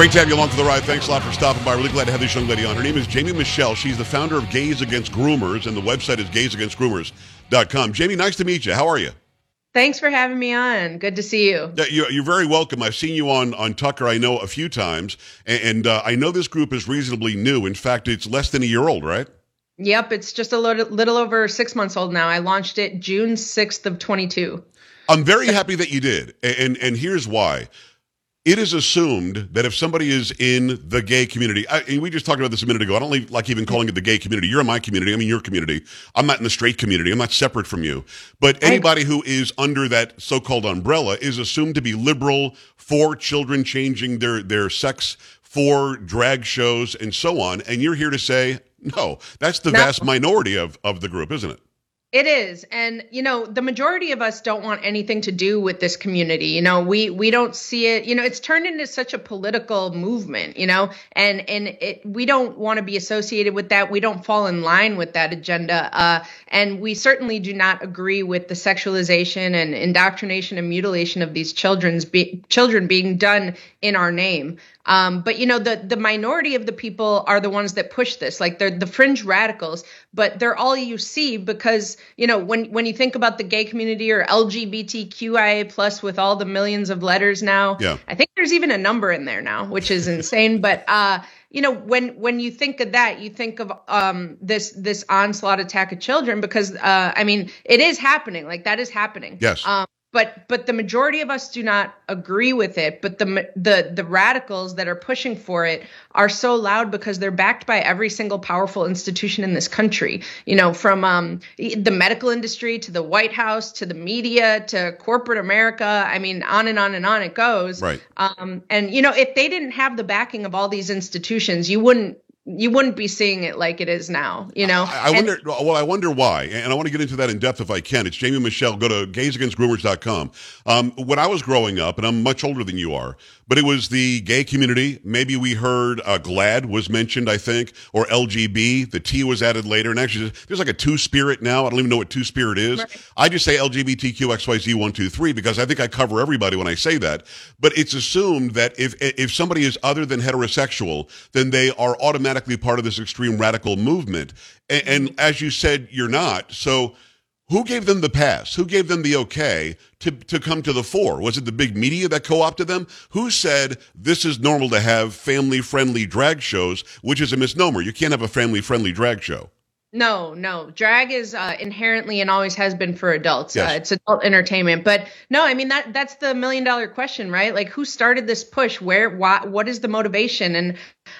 Great to have you along for the ride. Thanks a lot for stopping by. Really glad to have this young lady on. Her name is Jamiee Michell. She's the founder of Gays Against Groomers, and the website is gaysagainstgroomers.com. Jamie, nice to meet you. How are you? Thanks for having me on. Good to see you. Yeah, you're, very welcome. I've seen you on, on Tucker, I know, a few times, and, and uh, I know this group is reasonably new. In fact, it's less than a year old, right? Yep, it's just a little, over six months old now. I launched it June 6th of 22. I'm very happy that you did, and, and here's why it is assumed that if somebody is in the gay community, I, and we just talked about this a minute ago. I don't like even calling it the gay community. You're in my community. I'm in your community. I'm not in the straight community. I'm not separate from you. But anybody who is under that so-called umbrella is assumed to be liberal for children changing their their sex, for drag shows, and so on. And you're here to say no. That's the No. vast minority of of the group, isn't it? It is. And you know, the majority of us don't want anything to do with this community. You know, we we don't see it, you know, it's turned into such a political movement, you know, and and it we don't want to be associated with that. We don't fall in line with that agenda. Uh and we certainly do not agree with the sexualization and indoctrination and mutilation of these children's be, children being done in our name. Um, but you know, the the minority of the people are the ones that push this. Like they're the fringe radicals, but they're all you see because you know when when you think about the gay community or LGBTQIA plus with all the millions of letters now. Yeah. I think there's even a number in there now, which is insane. but uh, you know, when when you think of that, you think of um, this this onslaught attack of children because uh, I mean, it is happening. Like that is happening. Yes. Um, but but the majority of us do not agree with it but the the the radicals that are pushing for it are so loud because they're backed by every single powerful institution in this country. You know from um the medical industry to the white house to the media to corporate america. I mean on and on and on it goes. Right. um and you know if they didn't have the backing of all these institutions you wouldn't you wouldn't be seeing it like it is now you know I, I And- wonder. Well, I wonder why, and I want to get into that in depth if I can. It's Jamiee Michell. Go to gaysagainstgroomers.com. Um, when I was growing up, and I'm much older than you are, but it was the gay community. Maybe we heard uh, GLAAD was mentioned, I think, or LGB. The T was added later, and actually, there's like a two spirit now. I don't even know what two spirit is. Right. I just say LGBTQXYZ one two three because I think I cover everybody when I say that. But it's assumed that if if somebody is other than heterosexual, then they are automatically part of this extreme radical movement. And, and as you said, you're not. So. Who gave them the pass? Who gave them the okay to, to come to the fore? Was it the big media that co-opted them? Who said this is normal to have family-friendly drag shows, which is a misnomer? You can't have a family-friendly drag show. No, no. Drag is uh, inherently and always has been for adults. Yes. Uh, it's adult entertainment. But no, I mean that that's the million dollar question, right? Like who started this push? Where why, what is the motivation? And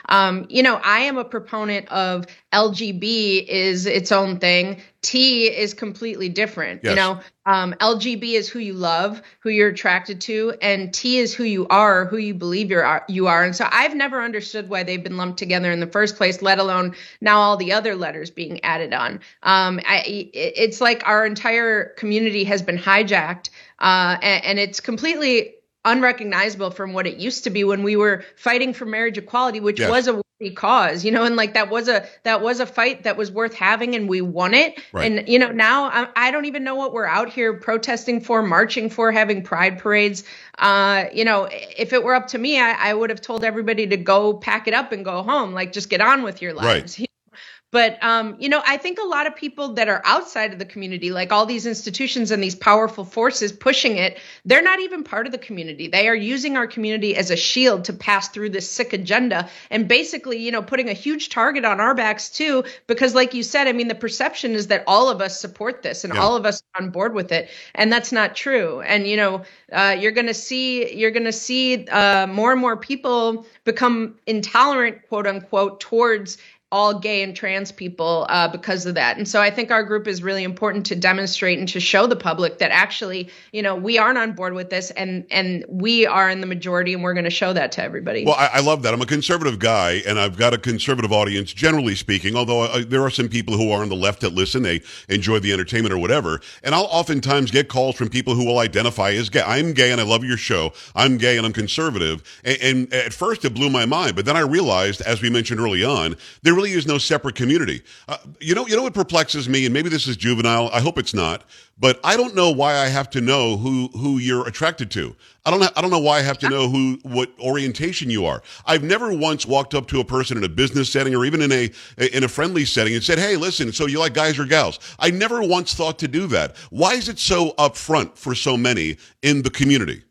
um, you know, I am a proponent of LGB is its own thing. T is completely different. Yes. You know, um, LGB is who you love, who you're attracted to, and T is who you are, who you believe you're you are. And so I've never understood why they've been lumped together in the first place, let alone now all the other letters being added on. Um, I, it's like our entire community has been hijacked, uh, and, and it's completely unrecognizable from what it used to be when we were fighting for marriage equality, which Yes. was a worthy cause, you know, and like that was a that was a fight that was worth having, and we won it. Right. And you know, now I, I don't even know what we're out here protesting for, marching for, having pride parades. Uh, you know, if it were up to me, I, I would have told everybody to go pack it up and go home, like just get on with your Right. lives. But um, you know, I think a lot of people that are outside of the community, like all these institutions and these powerful forces pushing it, they're not even part of the community. They are using our community as a shield to pass through this sick agenda and basically, you know, putting a huge target on our backs too. Because, like you said, I mean, the perception is that all of us support this and yeah. all of us are on board with it, and that's not true. And you know, uh, you're going to see you're going to see uh, more and more people become intolerant, quote unquote, towards all gay and trans people uh, because of that. And so I think our group is really important to demonstrate and to show the public that actually, you know, we aren't on board with this and and we are in the majority and we're going to show that to everybody. Well, I, I, love that. I'm a conservative guy and I've got a conservative audience, generally speaking, although uh, there are some people who are on the left that listen, they enjoy the entertainment or whatever. And I'll oftentimes get calls from people who will identify as gay. I'm gay and I love your show. I'm gay and I'm conservative. And, and at first it blew my mind, but then I realized, as we mentioned early on, there really is no separate community. Uh, you know, you know what perplexes me, and maybe this is juvenile. I hope it's not, but I don't know why I have to know who who you're attracted to. I don't. I don't know why I have to know who what orientation you are. I've never once walked up to a person in a business setting or even in a in a friendly setting and said, "Hey, listen, so you like guys or gals?" I never once thought to do that. Why is it so upfront for so many in the community?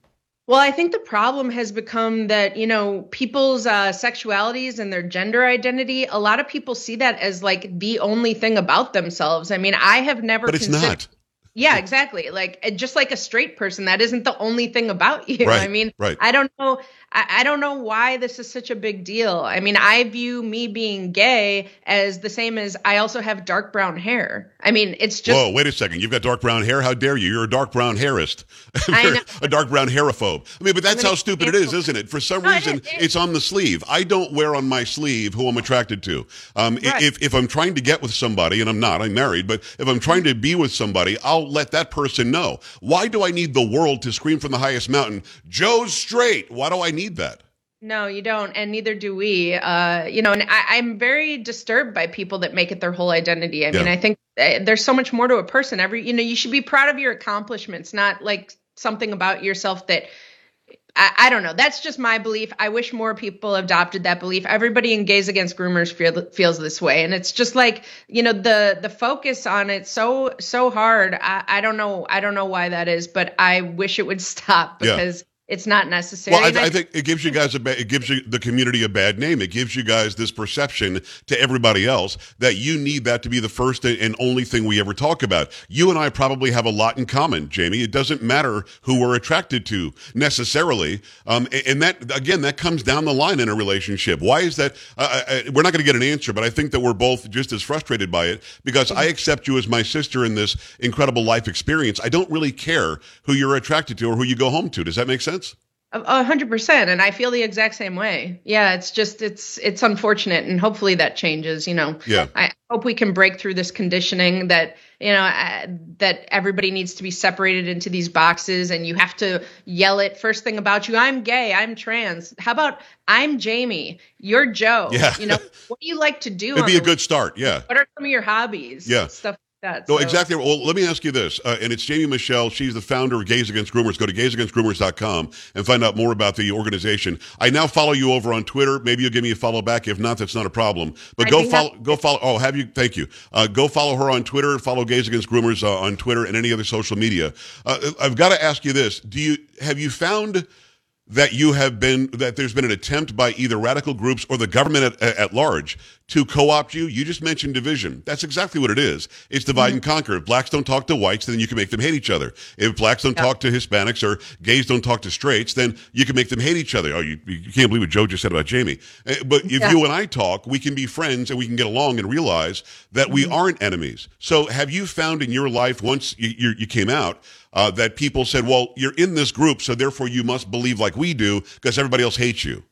Well, I think the problem has become that, you know, people's uh, sexualities and their gender identity, a lot of people see that as like the only thing about themselves. I mean, I have never But it's not. Yeah, exactly. Like just like a straight person, that isn't the only thing about you. Right, I mean, right. I don't know. I, I, don't know why this is such a big deal. I mean, I view me being gay as the same as I also have dark brown hair. I mean, it's just. Whoa, wait a second. You've got dark brown hair. How dare you? You're a dark brown hairist. I know. a dark brown hairophobe. I mean, but that's how stupid it is, isn't it? For some no, reason, it, it, it's on the sleeve. I don't wear on my sleeve who I'm attracted to. Um, right. if, if I'm trying to get with somebody, and I'm not, I'm married, but if I'm trying to be with somebody, I'll let that person know. Why do I need the world to scream from the highest mountain, Joe's straight? Why do I need that? No, you don't, and neither do we. Uh, you know, and I, am very disturbed by people that make it their whole identity. I yeah. mean, I think uh, there's so much more to a person. Every, you know, you should be proud of your accomplishments, not like something about yourself that. I, I don't know. That's just my belief. I wish more people adopted that belief. Everybody in Gays Against Groomers feel, feels this way, and it's just like you know the the focus on it so so hard. I, I don't know. I don't know why that is, but I wish it would stop because. It's not necessary. Well, I, I, think it gives you guys a ba- it gives you the community a bad name. It gives you guys this perception to everybody else that you need that to be the first and only thing we ever talk about. You and I probably have a lot in common, Jamie. It doesn't matter who we're attracted to necessarily, um, and that again that comes down the line in a relationship. Why is that? Uh, I, we're not going to get an answer, but I think that we're both just as frustrated by it because I accept you as my sister in this incredible life experience. I don't really care who you're attracted to or who you go home to. Does that make sense? A hundred percent, and I feel the exact same way. Yeah, it's just it's it's unfortunate, and hopefully that changes. You know, yeah. I hope we can break through this conditioning that you know uh, that everybody needs to be separated into these boxes, and you have to yell it first thing about you. I'm gay. I'm trans. How about I'm Jamie. You're Joe. Yeah. You know, what do you like to do? It'd be a good start. Yeah. What are some of your hobbies? Yeah. Stuff that. No, so. exactly. Well, let me ask you this, uh, and it's Jamiee Michell. She's the founder of Gays Against Groomers. Go to gaysagainstgroomers.com and find out more about the organization. I now follow you over on Twitter. Maybe you'll give me a follow back. If not, that's not a problem. But I go follow. Go follow. Oh, have you? Thank you. Uh, go follow her on Twitter. Follow Gays Against Groomers uh, on Twitter and any other social media. Uh, I've got to ask you this: Do you have you found? That you have been that there's been an attempt by either radical groups or the government at, at large to co-opt you. You just mentioned division. That's exactly what it is. It's divide mm-hmm. and conquer. If blacks don't talk to whites, then you can make them hate each other. If blacks don't yeah. talk to Hispanics or gays don't talk to straights, then you can make them hate each other. Oh, you, you can't believe what Joe just said about Jamie. Eh, but if yeah. you and I talk, we can be friends and we can get along and realize that mm-hmm. we aren't enemies. So have you found in your life once you, you, you came out uh, that people said, well, you're in this group, so therefore you must believe like we do because everybody else hates you?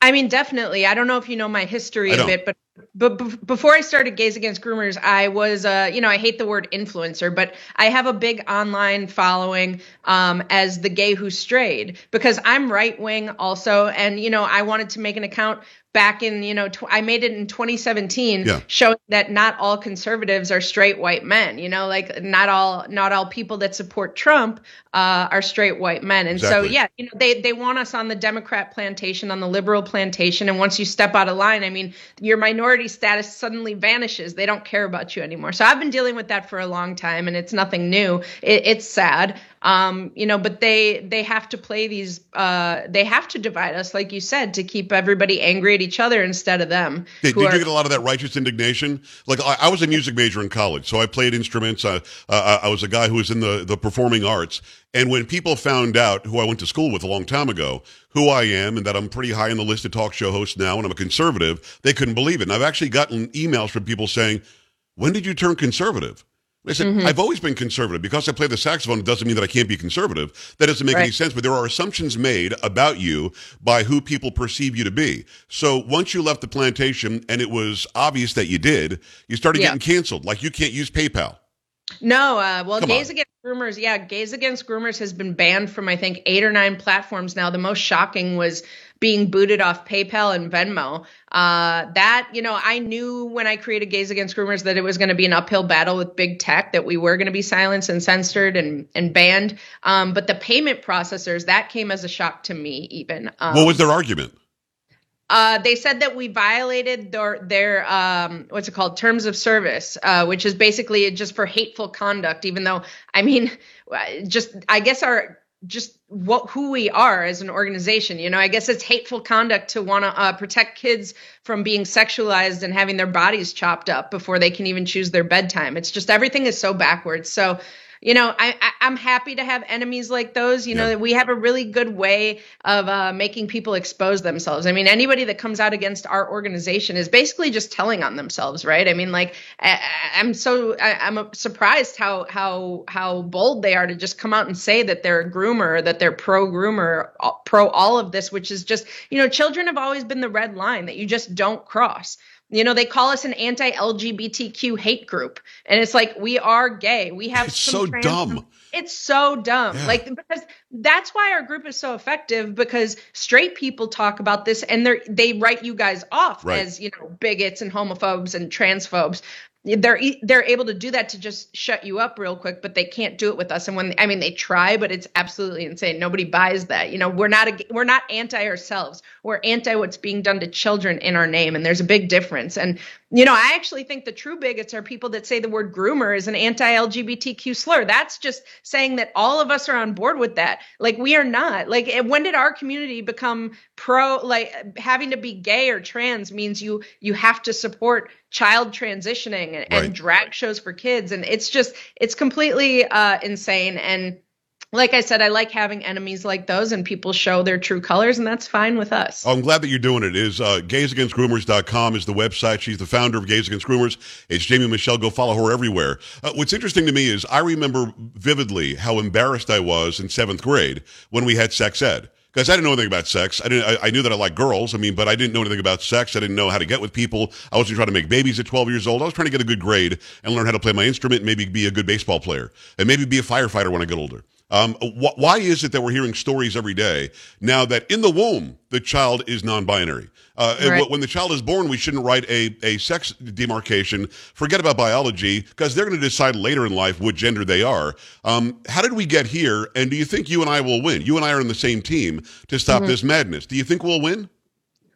I mean, definitely. I don't know if you know my history a bit, but but before I started Gays Against Groomers, I was, uh, you know, I hate the word influencer, but I have a big online following um, as the gay who strayed because I'm right wing also, and you know, I wanted to make an account back in you know tw- i made it in 2017 yeah. showing that not all conservatives are straight white men you know like not all not all people that support trump uh, are straight white men and exactly. so yeah you know they they want us on the democrat plantation on the liberal plantation and once you step out of line i mean your minority minority status suddenly vanishes. They don't care about you anymore. So I've been dealing with that for a long time, and it's nothing new. It, it's sad, um, you know. But they they have to play these. Uh, they have to divide us, like you said, to keep everybody angry at each other instead of them. Did, did are, you get a lot of that righteous indignation? Like I, I, was a music major in college, so I played instruments. Uh, I was a guy who was in the the performing arts, and when people found out who I went to school with a long time ago, who I am, and that I'm pretty high on the list of talk show hosts now, and I'm a conservative, they couldn't believe it. And I've actually gotten emails from people saying, "When did you turn conservative?" Said, mm-hmm. I've always been conservative. Because I play the saxophone, it doesn't mean that I can't be conservative. That doesn't make right. any sense, but there are assumptions made about you by who people perceive you to be. So once you left the plantation and it was obvious that you did, you started yeah. getting canceled. Like you can't use PayPal. No, uh, well, Come Gays on. Against Groomers, yeah, Gays Against Groomers has been banned from I think eight or nine platforms now. The most shocking was being booted off PayPal and Venmo. Uh, that you know, I knew when I created Gays Against Groomers that it was going to be an uphill battle with big tech, that we were going to be silenced and censored and and banned. Um, but the payment processors that came as a shock to me. Even um, what was their argument? Uh, they said that we violated their their um, what's it called terms of service, uh, which is basically just for hateful conduct. Even though I mean, just I guess our just what who we are as an organization. You know, I guess it's hateful conduct to want to uh, protect kids from being sexualized and having their bodies chopped up before they can even choose their bedtime. It's just everything is so backwards. So you know, I, I am happy to have enemies like those. You know, we have a really good way of uh, making people expose themselves. I mean, anybody that comes out against our organization is basically just telling on themselves, right? I mean, like I, am so I, am surprised how how how bold they are to just come out and say that they're a groomer, that they're pro groomer, pro all of this, which is just you know, children have always been the red line that you just don't cross. You know, they call us an anti-LGBTQ hate group, and it's like we are gay. We have it's so trans- dumb. It's so dumb. Yeah. Like because that's why our group is so effective because straight people talk about this and they they write you guys off right. as you know bigots and homophobes and transphobes. They're they're able to do that to just shut you up real quick but they can't do it with us. And when i mean they try but it's absolutely insane. Nobody buys that. You know we're not a, we're not anti ourselves. We're anti what's being done to children in our name and there's a big difference. And you know i actually think the true bigots are people that say the word groomer is an anti-lgbtq slur. That's just saying that all of us are on board with that. Like we are not. Like when did our community become pro like having to be gay or trans means you you have to support child transitioning and, right. and drag shows for kids. And it's just it's completely uh insane. And like I said, I like having enemies like those and people show their true colors, and that's fine with us. I'm glad that you're doing it. Is uh, gaysagainstgroomers.com is the website. She's the founder of Gays Against Groomers. It's Jamiee Michell. Go follow her everywhere. Uh, what's interesting to me is I remember vividly how embarrassed I was in seventh grade when we had sex ed because I didn't know anything about sex. I didn't. I, I, knew that I liked girls. I mean, but I didn't know anything about sex. I didn't know how to get with people. I wasn't trying to make babies at 12 years old. I was trying to get a good grade and learn how to play my instrument, maybe be a good baseball player, and maybe be a firefighter when I get older. Um, wh- why is it that we're hearing stories every day now that in the womb the child is non-binary? Uh, right. When the child is born, we shouldn't write a, a sex demarcation. Forget about biology because they're going to decide later in life what gender they are. Um, how did we get here? And do you think you and I will win? You and I are on the same team to stop mm-hmm. this madness. Do you think we'll win?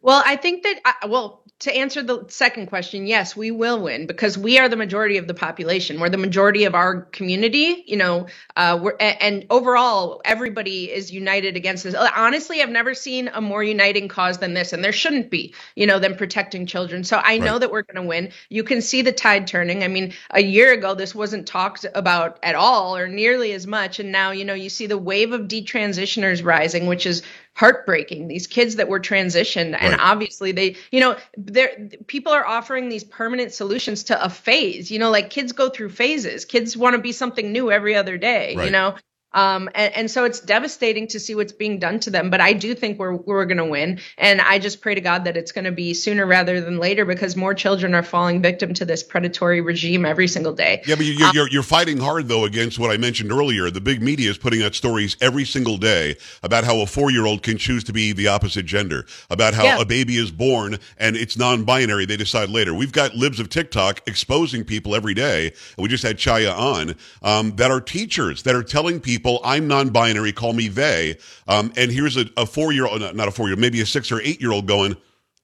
Well, I think that, I, well, to answer the second question, yes, we will win because we are the majority of the population. We're the majority of our community, you know, uh, we're, and overall, everybody is united against this. Honestly, I've never seen a more uniting cause than this, and there shouldn't be, you know, than protecting children. So I know right. that we're going to win. You can see the tide turning. I mean, a year ago, this wasn't talked about at all or nearly as much. And now, you know, you see the wave of detransitioners rising, which is heartbreaking these kids that were transitioned and obviously they you know there people are offering these permanent solutions to a phase you know like kids go through phases. Kids want to be something new every other day right. you know um, and, and, so it's devastating to see what's being done to them. But I do think we're we're going to win, and I just pray to God that it's going to be sooner rather than later because more children are falling victim to this predatory regime every single day. Yeah, but you're, um, you're, you're fighting hard though against what I mentioned earlier. The big media is putting out stories every single day about how a four year old can choose to be the opposite gender, about how yeah. a baby is born and it's non binary. They decide later. We've got libs of TikTok exposing people every day. We just had Chaya on um, that are teachers that are telling people people, I'm non-binary, call me they. Um, and here's a, a four-year-old, not a four-year, old, maybe a six or eight-year-old going,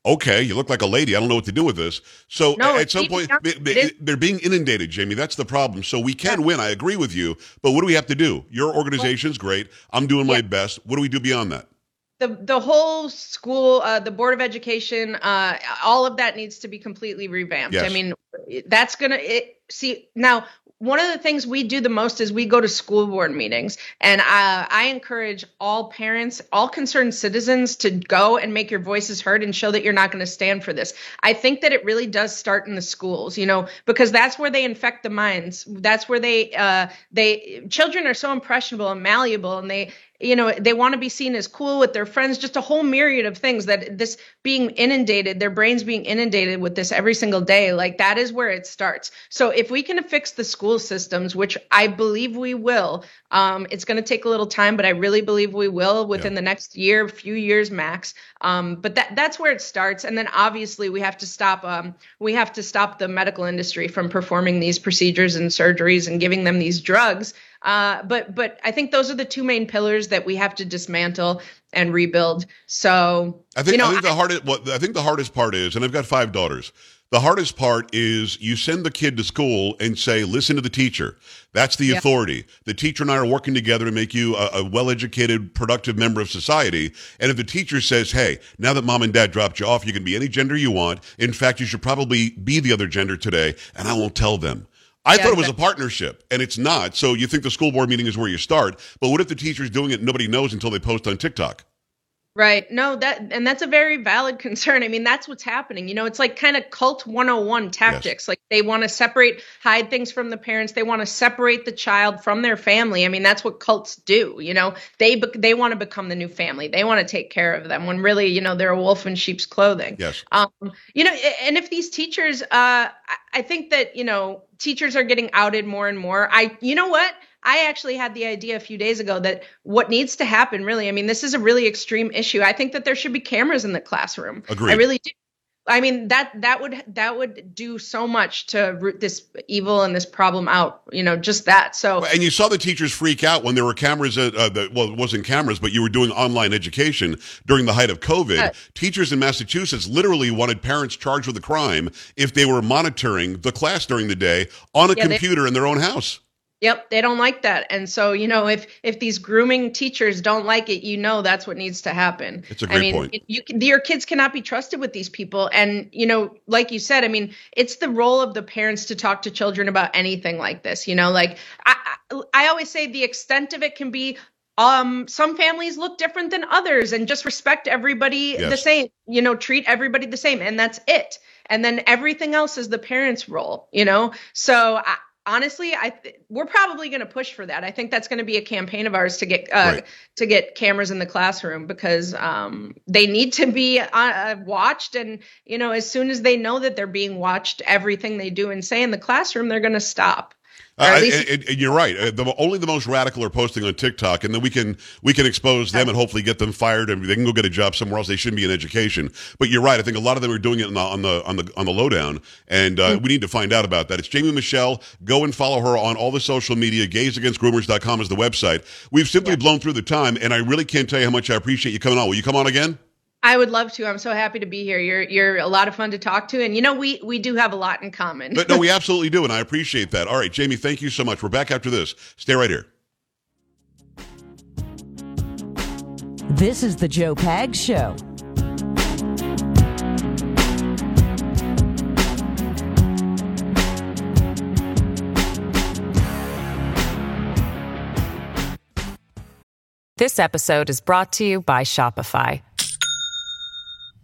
okay, you look like a lady. I don't know what to do with this. So No, at some point, they- it they- is- they're being inundated, Jamie. That's the problem. So we can win. I agree with you. But what do we have to do? Your organization's great. I'm doing my best. What do we do beyond that? the the whole school uh, the board of education uh, all of that needs to be completely revamped Yes. i mean that's gonna see now one of the things we do the most is we go to school board meetings. And uh, i encourage all parents all concerned citizens to go and make your voices heard and show that you're not going to stand for this. I think that it really does start in the schools you know because that's where they infect the minds. That's where they uh, they children are so impressionable and malleable and they you know they want to be seen as cool with their friends just a whole myriad of things that this being inundated their brains being inundated with this every single day like that is where it starts. So if we can fix the school systems which i believe we will um, it's going to take a little time but i really believe we will within Yeah. the next year few years max. Um, but that that's where it starts. And then obviously we have to stop um, we have to stop the medical industry from performing these procedures and surgeries and giving them these drugs uh, but but I think those are the two main pillars that we have to dismantle and rebuild. So I think you know, I think the hardest what I think the hardest part is, and I've got five daughters. The hardest part is you send the kid to school and say, "Listen to the teacher. That's the Yeah. authority. The teacher and I are working together to make you a, a well-educated, productive member of society." And if the teacher says, "Hey, now that mom and dad dropped you off, you can be any gender you want. In fact, you should probably be the other gender today," and I won't tell them. I Yeah, thought it was a partnership, and it's not. So you think the school board meeting is where you start, but what if the teacher's doing it and nobody knows until they post on TikTok? Right. No, that and that's a very valid concern. I mean, that's what's happening. You know, it's like kind of cult 101 tactics. Like they want to separate, hide things from the parents. They want to separate the child from their family. I mean, that's what cults do. You know, they they want to become the new family. They want to take care of them when really, you know, they're a wolf in sheep's clothing. Yes. Um, you know, and if these teachers, uh, I think that you know, teachers are getting outed more and more. I, you know what? I actually had the idea a few days ago that what needs to happen, really, I mean, this is a really extreme issue. I think that there should be cameras in the classroom. Agreed. I really do. I mean that that would that would do so much to root this evil and this problem out. You know, just that. So And you saw the teachers freak out when there were cameras at, uh, the, well, it wasn't cameras, but you were doing online education during the height of COVID. Yeah. Teachers in Massachusetts literally wanted parents charged with a crime if they were monitoring the class during the day on a Yeah, they- computer in their own house. Yep, they don't like that. And so, you know, if if these grooming teachers don't like it, you know that's what needs to happen. It's a I great mean, point. you can- your kids cannot be trusted with these people and, you know, like you said, I mean, it's the role of the parents to talk to children about anything like this, you know, like I I, I always say the extent of it can be um some families look different than others and just respect everybody the same, you know, treat everybody the same and that's it. And then everything else is the parents' role, you know? So I honestly i th- we're probably going to push for that. I think that's going to be a campaign of ours to get uh, Right. to get cameras in the classroom because um, they need to be uh, watched. And you know as soon as they know that they're being watched everything they do and say in the classroom they're going to stop Uh, and, and- and you're right. Uh, the, only the most radical are posting on TikTok, and then we can we can expose them and hopefully get them fired, and they can go get a job somewhere else. They shouldn't be in education. But you're right. I think a lot of them are doing it on the on the on the, on the lowdown, and uh, we need to find out about that. It's Jamiee Michell. Go and follow her on all the social media. GaysAgainstGroomers.com is the website. We've simply blown through the time, and I really can't tell you how much I appreciate you coming on. Will you come on again? I would love to i'm so happy to be here you're you're a lot of fun to talk to and you know we we do have a lot in common But no, we absolutely do, and I appreciate that. All right, Jamie, thank you so much. We're back after this. Stay right here. This is the Joe Pags Show. This episode is brought to you by Shopify.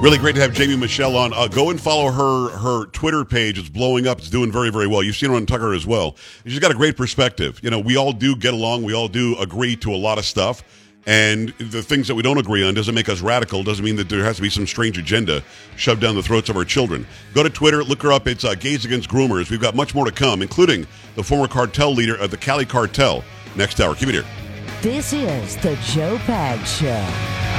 Really great to have Jamiee Michell on. Uh, go and follow her her Twitter page. It's blowing up. It's doing very very well. You've seen her on Tucker as well. She's got a great perspective. You know, we all do get along. We all do agree to a lot of stuff. And the things that we don't agree on doesn't make us radical. Doesn't mean that there has to be some strange agenda shoved down the throats of our children. Go to Twitter, look her up. It's uh, Gays Against Groomers. We've got much more to come, including the former cartel leader of the Cali Cartel. Next hour, keep it here. This is the Joe Pags Show.